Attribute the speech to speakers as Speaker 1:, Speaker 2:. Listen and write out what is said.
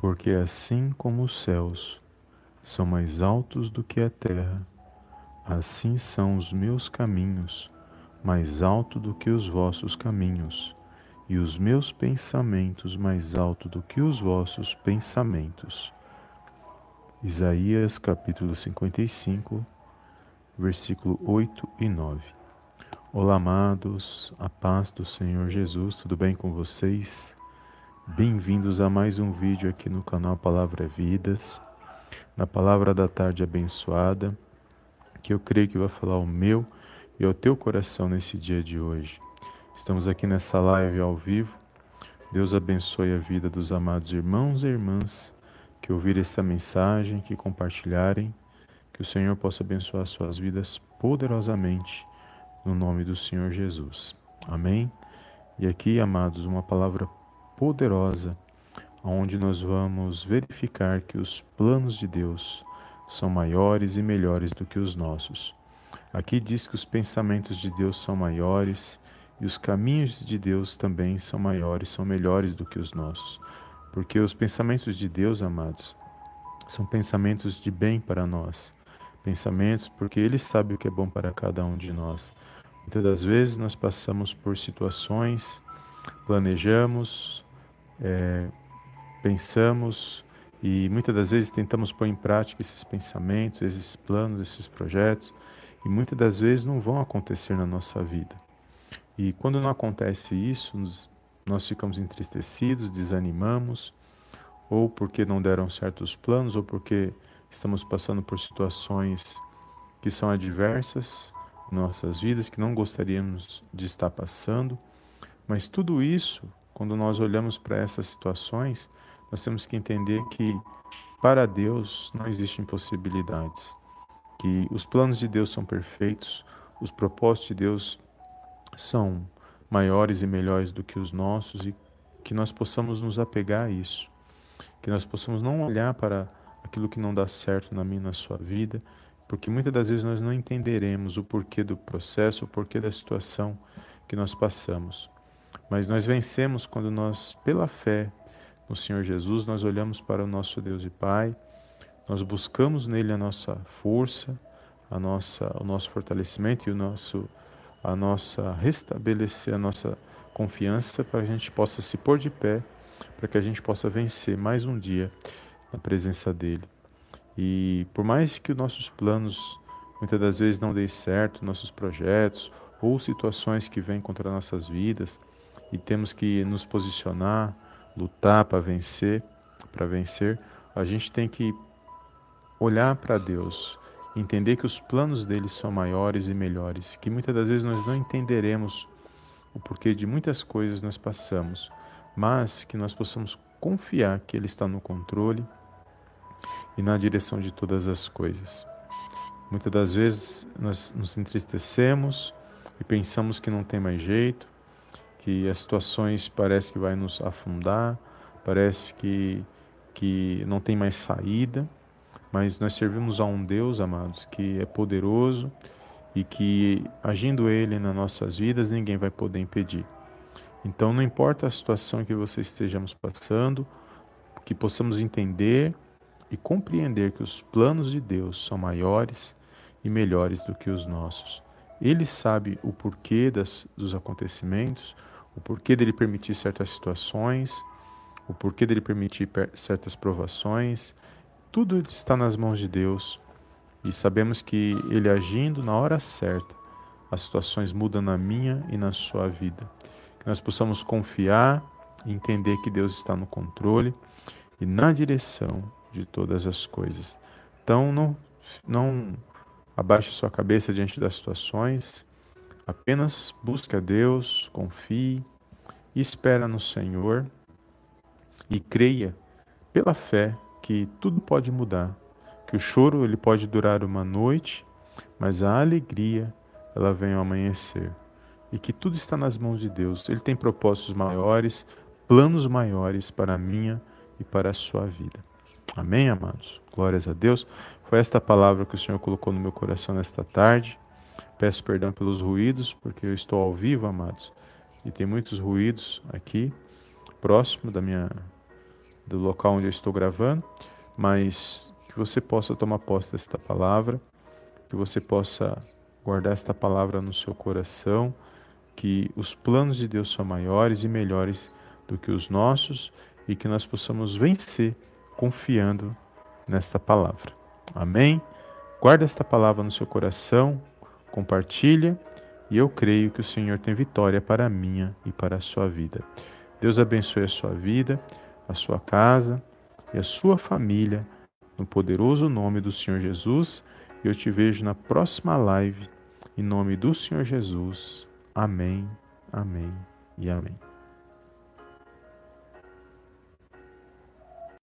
Speaker 1: porque assim como os céus são mais altos do que a terra, assim são os meus caminhos mais altos do que os vossos caminhos, e os meus pensamentos mais altos do que os vossos pensamentos. Isaías capítulo 55, versículo 8 e 9. Olá, amados, a paz do Senhor Jesus, tudo bem com vocês? Bem-vindos a mais um vídeo aqui no canal Palavra Vidas, na Palavra da Tarde Abençoada, que eu creio que vai falar o meu e ao teu coração nesse dia de hoje. Estamos aqui nessa live ao vivo. Deus abençoe a vida dos amados irmãos e irmãs que ouvirem essa mensagem, que compartilharem, que o Senhor possa abençoar suas vidas poderosamente no nome do Senhor Jesus. Amém. E aqui, amados, uma palavra poderosa, onde nós vamos verificar que os planos de Deus são maiores e melhores do que os nossos. Aqui diz que os pensamentos de Deus são maiores e os caminhos de Deus também são maiores, são melhores do que os nossos. Porque os pensamentos de Deus, amados, são pensamentos de bem para nós. Pensamentos porque Ele sabe o que é bom para cada um de nós. Muitas das vezes nós passamos por situações, planejamos, é, pensamos e muitas das vezes tentamos pôr em prática esses pensamentos, esses planos, esses projetos, e muitas das vezes não vão acontecer na nossa vida. E quando não acontece isso, nós ficamos entristecidos, desanimamos, ou porque não deram certos planos, ou porque estamos passando por situações que são adversas em nossas vidas, que não gostaríamos de estar passando. Mas tudo isso quando nós olhamos para essas situações, nós temos que entender que para Deus não existem impossibilidades, que os planos de Deus são perfeitos, os propósitos de Deus são maiores e melhores do que os nossos e que nós possamos nos apegar a isso, que nós possamos não olhar para aquilo que não dá certo na minha na sua vida, porque muitas das vezes nós não entenderemos o porquê do processo, o porquê da situação que nós passamos. Mas nós vencemos quando nós, pela fé no Senhor Jesus, nós olhamos para o nosso Deus e Pai, nós buscamos nele a nossa força, a nossa, o nosso fortalecimento e o nosso, a nossa restabelecer a nossa confiança para que a gente possa se pôr de pé, para que a gente possa vencer mais um dia na presença dele. E por mais que os nossos planos muitas das vezes não deem certo, nossos projetos ou situações que vêm contra nossas vidas, e temos que nos posicionar, lutar para vencer, para vencer, a gente tem que olhar para Deus, entender que os planos dele são maiores e melhores, que muitas das vezes nós não entenderemos o porquê de muitas coisas nós passamos, mas que nós possamos confiar que ele está no controle e na direção de todas as coisas. Muitas das vezes nós nos entristecemos e pensamos que não tem mais jeito, que as situações parece que vai nos afundar, parece que, que não tem mais saída, mas nós servimos a um Deus, amados, que é poderoso e que agindo Ele nas nossas vidas, ninguém vai poder impedir. Então, não importa a situação que você estejamos passando, que possamos entender e compreender que os planos de Deus são maiores e melhores do que os nossos. Ele sabe o porquê das, dos acontecimentos, o porquê dele permitir certas situações, o porquê dele permitir certas provações, tudo está nas mãos de Deus e sabemos que ele agindo na hora certa, as situações mudam na minha e na sua vida. Que nós possamos confiar e entender que Deus está no controle e na direção de todas as coisas. Então não não abaixe sua cabeça diante das situações, Apenas busque a Deus, confie, espera no Senhor e creia pela fé que tudo pode mudar, que o choro ele pode durar uma noite, mas a alegria ela vem ao amanhecer. E que tudo está nas mãos de Deus. Ele tem propósitos maiores, planos maiores para a minha e para a sua vida. Amém, amados? Glórias a Deus. Foi esta palavra que o Senhor colocou no meu coração nesta tarde. Peço perdão pelos ruídos, porque eu estou ao vivo, amados, e tem muitos ruídos aqui, próximo da minha, do local onde eu estou gravando, mas que você possa tomar posse desta palavra, que você possa guardar esta palavra no seu coração, que os planos de Deus são maiores e melhores do que os nossos e que nós possamos vencer confiando nesta palavra. Amém? Guarda esta palavra no seu coração, compartilha e eu creio que o Senhor tem vitória para a minha e para a sua vida. Deus abençoe a sua vida, a sua casa e a sua família, no poderoso nome do Senhor Jesus. E eu te vejo na próxima live, em nome do Senhor Jesus. Amém, amém e amém.